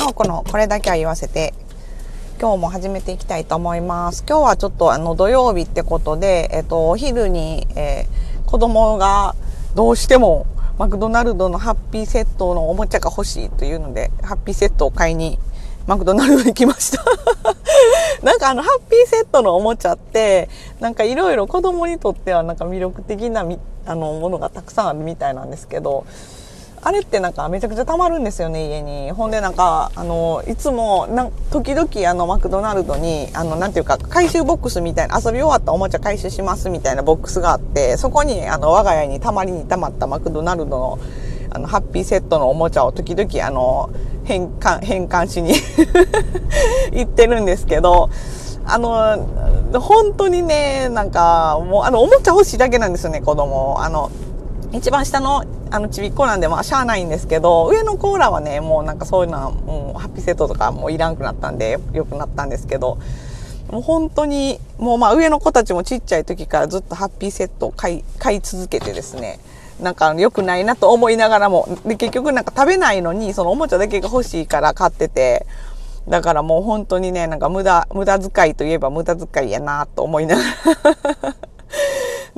のこのこれだけは言わせて今日も始めていきたいと思います。今日はちょっとあの土曜日ってことで、えっと、お昼に、えー、子供がどうしてもマクドナルドのハッピーセットのおもちゃが欲しいというので、ハッピーセットを買いにマクドナルドに来ました なんかあのハッピーセットのおもちゃってなんかいろいろ子供にとってはなんか魅力的なあのものがたくさんあるみたいなんですけどあれってなんかめちゃくちゃたまるんですよね家に。ほんでなんかあのいつもな時々あのマクドナルドにあのなんていうか回収ボックスみたいな遊び終わったおもちゃ回収しますみたいなボックスがあってそこにあの我が家にたまりにたまったマクドナルドのあのハッピーセットのおもちゃを時々あの変換変換しに 行ってるんですけどあの本当にねなんかもうあのおもちゃ欲しいだけなんですよね子供。あの一番下のあのちびっこなんでまあしゃあないんですけど上のコーラはねもうなんかそういうのはもうハッピーセットとかもういらんくなったんで良くなったんですけどもう本当にもうまあ上の子たちもちっちゃい時からずっとハッピーセットを買い買い続けてですねなんか良くないなと思いながらもで結局なんか食べないのにそのおもちゃだけが欲しいから買っててだからもう本当にねなんか無駄無駄遣いといえば無駄遣いやなと思いながら。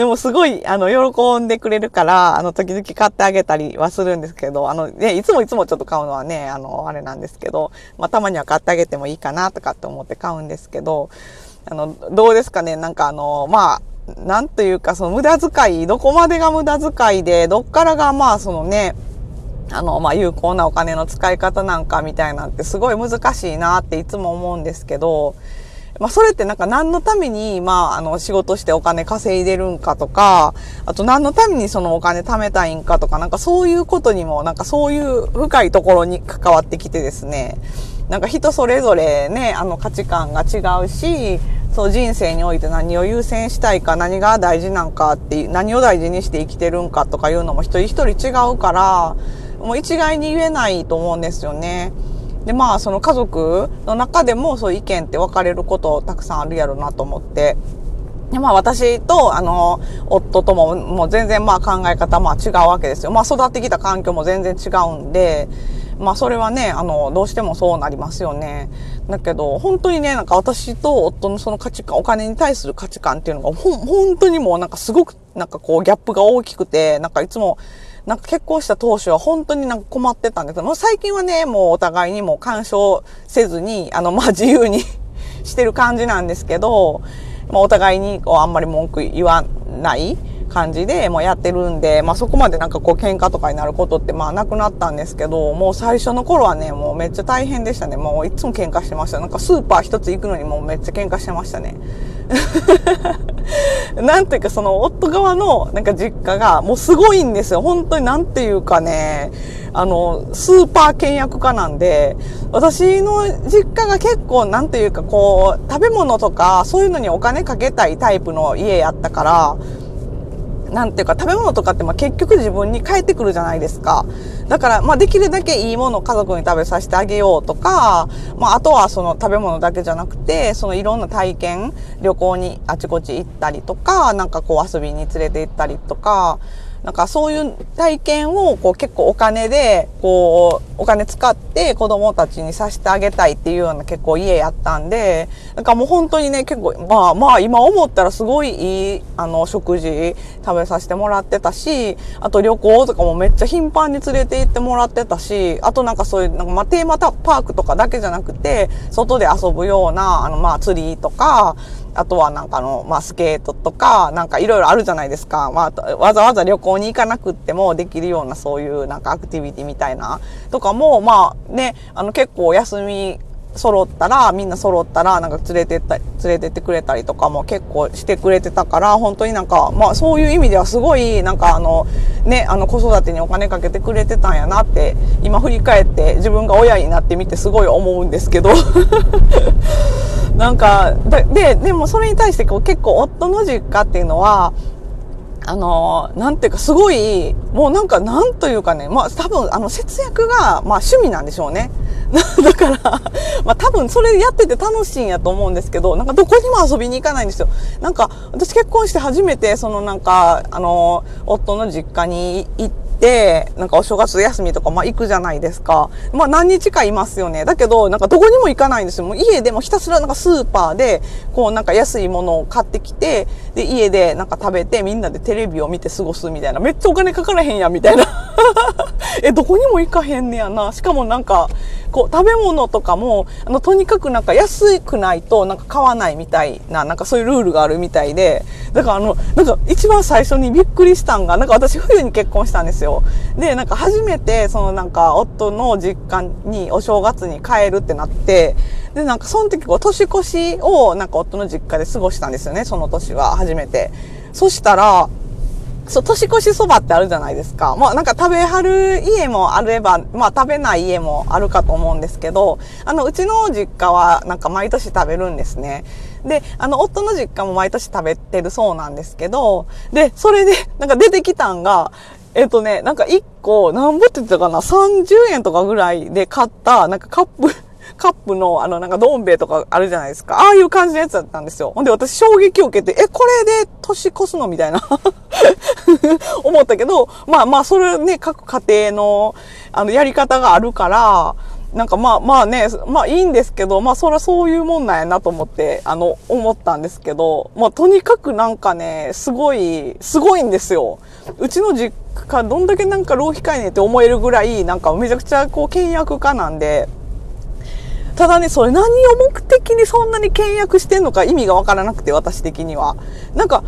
でもすごい、あの、喜んでくれるから、あの、時々買ってあげたりはするんですけど、あの、ね、いつもいつもちょっと買うのはね、あの、あれなんですけど、まあ、たまには買ってあげてもいいかなとかって思って買うんですけど、あの、どうですかね、なんかあの、まあ、なんというか、その無駄遣い、どこまでが無駄遣いで、どっからがまあ、そのね、あの、まあ、有効なお金の使い方なんかみたいなんてすごい難しいなっていつも思うんですけど、まあ、それってなんか何のために、まあ、あの、仕事してお金稼いでるんかとか、あと何のためにそのお金貯めたいんかとか、なんかそういうことにも、なんかそういう深いところに関わってきてですね、なんか人それぞれね、あの価値観が違うし、そう人生において何を優先したいか、何が大事なんかっていう、何を大事にして生きてるんかとかいうのも一人一人違うから、もう一概に言えないと思うんですよね。でまあその家族の中でもそういう意見って分かれることたくさんあるやろなと思って。でまあ私とあの夫とももう全然まあ考え方まあ違うわけですよ。まあ育ってきた環境も全然違うんで、まあそれはね、あのどうしてもそうなりますよね。だけど本当にね、なんか私と夫のその価値観、お金に対する価値観っていうのがほ本当にもうなんかすごくなんかこうギャップが大きくて、なんかいつもなんか結婚した当初は本当になんか困ってたんですけど、最近はね、もうお互いにも干渉せずに、あの、まあ、自由にしてる感じなんですけど、まあ、お互いにこうあんまり文句言わない感じでもうやってるんで、まあ、そこまでなんかこう喧嘩とかになることってまあなくなったんですけど、もう最初の頃はね、もうめっちゃ大変でしたね。もういつも喧嘩してました。なんかスーパー一つ行くのにもうめっちゃ喧嘩してましたね。なんていうかその夫側のなんか実家がもうすごいんですよ。本当になんていうかね、あの、スーパー倹約家なんで、私の実家が結構なんていうかこう、食べ物とかそういうのにお金かけたいタイプの家やったから、なんていうか食べ物とかってまあ結局自分に返ってくるじゃないですか。だから、まあできるだけいいものを家族に食べさせてあげようとか、まああとはその食べ物だけじゃなくて、そのいろんな体験、旅行にあちこち行ったりとか、なんかこう遊びに連れて行ったりとか、なんかそういう体験をこう結構お金で、こう、お金使って子供たちにさせてあげたいっていうような結構家やったんで、なんかもう本当にね、結構、まあまあ今思ったらすごいいい、あの、食事食べさせてもらってたし、あと旅行とかもめっちゃ頻繁に連れて行ってもらってたし、あとなんかそういう、なんかまあテーマパークとかだけじゃなくて、外で遊ぶような、あのまあ釣りとか、あとはなんかの、まあ、スケートとか、なんかいろいろあるじゃないですか。まあ、わざわざ旅行に行かなくってもできるようなそういうなんかアクティビティみたいなとかも、まあね、あの結構休み揃ったら、みんな揃ったら、なんか連れてった、連れてってくれたりとかも結構してくれてたから、本当になんか、まあそういう意味ではすごい、なんかあの、ね、あの子育てにお金かけてくれてたんやなって、今振り返って自分が親になってみてすごい思うんですけど。なんか、で、でもそれに対してこう結構夫の実家っていうのは、あの、なんていうかすごい、もうなんかなんというかね、まあ多分あの節約が、まあ趣味なんでしょうね。だから、まあ多分それやってて楽しいんやと思うんですけど、なんかどこにも遊びに行かないんですよ。なんか私結婚して初めて、そのなんか、あの、夫の実家に行っで、なんかお正月休みとか、まあ行くじゃないですか。まあ何日かいますよね。だけど、なんかどこにも行かないんですよ。もう家でもひたすらなんかスーパーで、こうなんか安いものを買ってきて、で、家でなんか食べて、みんなでテレビを見て過ごすみたいな。めっちゃお金かからへんや、みたいな。え、どこにも行かへんねやな。しかもなんか、こう、食べ物とかも、あの、とにかくなんか安くないとなんか買わないみたいな、なんかそういうルールがあるみたいで、だからあの、なんか一番最初にびっくりしたんが、なんか私冬に結婚したんですよ。で、なんか初めて、そのなんか夫の実家にお正月に帰るってなって、で、なんかその時こう、年越しをなんか夫の実家で過ごしたんですよね、その年は初めて。そしたら、そう、年越しそばってあるじゃないですか。まあなんか食べはる家もあれば、まあ食べない家もあるかと思うんですけど、あの、うちの実家はなんか毎年食べるんですね。で、あの、夫の実家も毎年食べてるそうなんですけど、で、それで、なんか出てきたんが、えっ、とね、なんか1個、何ぼって言ったかな、30円とかぐらいで買った、なんかカップ、カップの、あの、なんか、どん兵衛とかあるじゃないですか。ああいう感じのやつだったんですよ。ほんで、私、衝撃を受けて、え、これで年越すの？みたいな 思ったけど、まあまあ、それね、各家庭の、あの、やり方があるから、なんかまあまあね、まあいいんですけど、まあそりゃそういうもんなんやなと思って、あの、思ったんですけど、まあとにかくなんかね、すごい、すごいんですよ。うちの実家、どんだけなんか浪費会ねって思えるぐらい、なんかめちゃくちゃこう倹約家なんで、ただね、それ何を目的にそんなに倹約してんのか意味がわからなくて、私的には。なんか、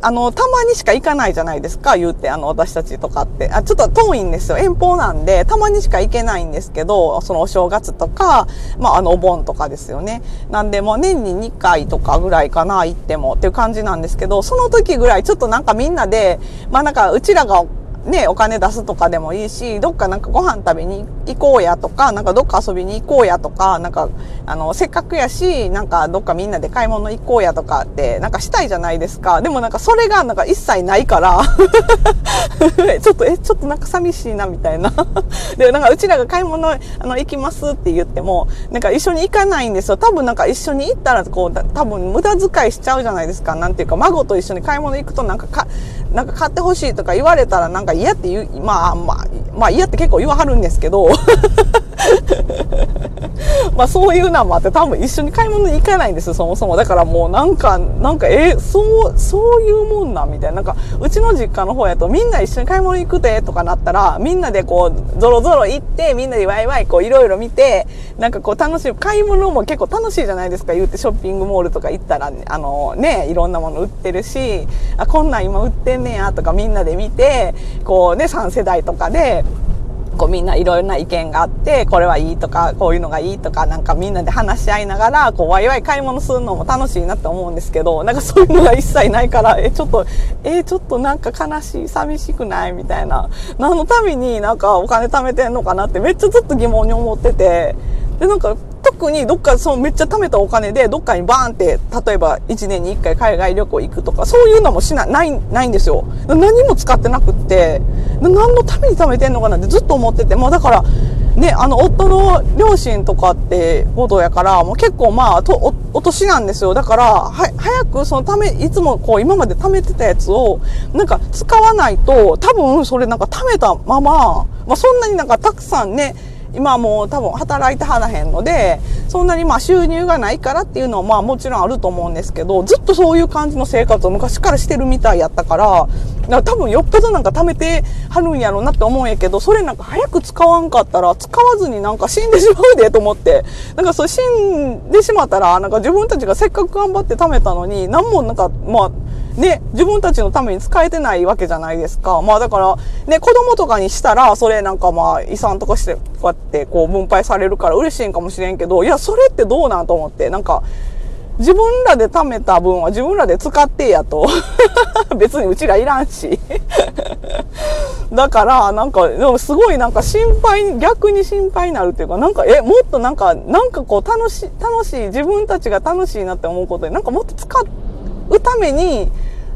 あの、たまにしか行かないじゃないですか、言うて、あの、私たちとかって。あ、ちょっと遠いんですよ。遠方なんで、たまにしか行けないんですけど、そのお正月とか、まあ、あの、お盆とかですよね。なんで、もう年に2回とかぐらいかな、行ってもっていう感じなんですけど、その時ぐらいちょっとなんかみんなで、まあなんか、うちらがね、お金出すとかでもいいし、どっかなんかご飯食べに行こうやとか、なんかどっか遊びに行こうやとか、なんか、あの、せっかくやし、なんかどっかみんなで買い物行こうやとかって、なんかしたいじゃないですか。でもなんかそれがなんか一切ないから ちょっと、え、ちょっとなんか寂しいなみたいな で、なんかうちらが買い物、あの、行きますって言っても、なんか一緒に行かないんですよ。多分なんか一緒に行ったら、こう、多分無駄遣いしちゃうじゃないですか。なんていうか、孫と一緒に買い物行くとなんかか、なんか買ってほしいとか言われたらなんか嫌って言う、まあまあ、まあ嫌って結構言わはるんですけど まあそういうのもあって多分一緒に買い物に行かないんです、そもそも。だからもうなんか、なんか、えそう、そういうもんなみたいな。なんか、うちの実家の方やとみんな一緒に買い物行くでとかなったら、みんなでこう、ゾロゾロ行って、みんなでワイワイこういろいろ見て、なんかこう楽しい、買い物も結構楽しいじゃないですか、言うてショッピングモールとか行ったら、あのね、いろんなもの売ってるし、あ、こんなん今売ってんねやとかみんなで見て、こうね、3世代とかで、こうみんないろいろな意見があって、これはいいとか、こういうのがいいとか、なんかみんなで話し合いながら、こうワイワイ買い物するのも楽しいなって思うんですけど、なんかそういうのが一切ないから、え、ちょっと、え、ちょっとなんか悲しい、寂しくないみたいな。何のためになんかお金貯めてんのかなってめっちゃずっと疑問に思ってて、で、なんか特にどっかそのめっちゃ貯めたお金でどっかにバーンって例えば1年に1回海外旅行行くとかそういうのもしなないないんですよ。何も使ってなくって何のために貯めてんのかなってずっと思ってて。もうだからねあの夫の両親とかってことやからもう結構まあとおお年なんですよ。だからは早くそのためいつもこう今まで貯めてたやつをなんか使わないと多分それなんか貯めたまま、まあ、そんなになんかたくさんね今もう多分働いてはらへんので、そんなにまあ収入がないからっていうのはまあもちろんあると思うんですけど、ずっとそういう感じの生活を昔からしてるみたいやったから、から多分よっぽどなんか貯めてはるんやろうなって思うんやけど、それなんか早く使わんかったら使わずになんか死んでしまうでと思って、なんかそう死んでしまったら、なんか自分たちがせっかく頑張って貯めたのに、何もなんかまあ、ね、自分たちのために使えてないわけじゃないですか。まあだから、ね、子供とかにしたら、それなんかまあ、遺産とかして、こうやってこう分配されるから嬉しいんかもしれんけど、いや、それってどうなんと思って、なんか、自分らで貯めた分は自分らで使ってやと。別にうちらいらんし。だから、なんか、でもすごいなんか心配、逆に心配になるっていうか、なんか、え、もっとなんか、なんかこう楽しい、楽しい、自分たちが楽しいなって思うことで、なんかもっと使うために、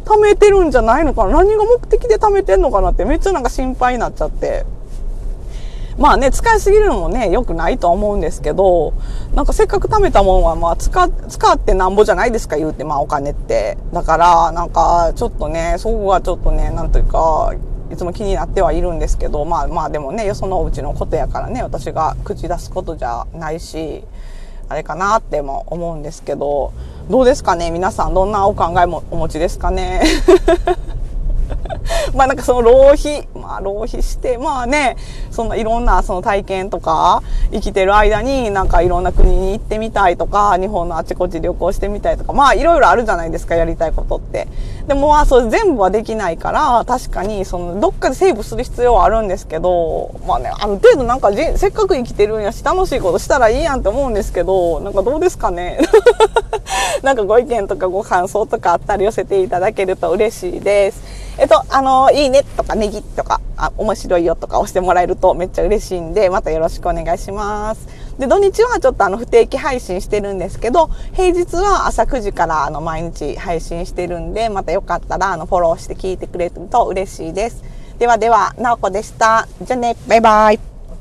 貯めてるんじゃないのかな？何が目的で貯めてんのかなってめっちゃなんか心配になっちゃって。まあね、使いすぎるのもね、良くないと思うんですけど、なんかせっかく貯めたもんは、まあ使、使ってなんぼじゃないですか、言うて、まあお金って。だから、なんか、ちょっとね、そこはちょっとね、なんというか、いつも気になってはいるんですけど、まあまあでもね、よそのうちのことやからね、私が口出すことじゃないし、あれかなっても思うんですけど、どうですかね？皆さんどんなお考えもお持ちですかね？まあなんかその浪費、まあ浪費して、まあね、そんないろんなその体験とか、生きてる間になんかいろんな国に行ってみたいとか、日本のあちこち旅行してみたいとか、まあいろいろあるじゃないですか、やりたいことって。でもまあそれ全部はできないから、確かにそのどっかでセーブする必要はあるんですけど、まあね、ある程度なんかせっかく生きてるんやし、楽しいことしたらいいやんって思うんですけど、なんかどうですかね？なんかご意見とかご感想とかあったら寄せていただけると嬉しいです。えっと、あの、いいねとかネギとかか、あ、面白いよとか押してもらえるとめっちゃ嬉しいんで、またよろしくお願いします。で、土日はちょっとあの、不定期配信してるんですけど、平日は朝9時からあの、毎日配信してるんで、またよかったらあの、フォローして聞いてくれると嬉しいです。ではでは、なおこでした。じゃあね、バイバイ。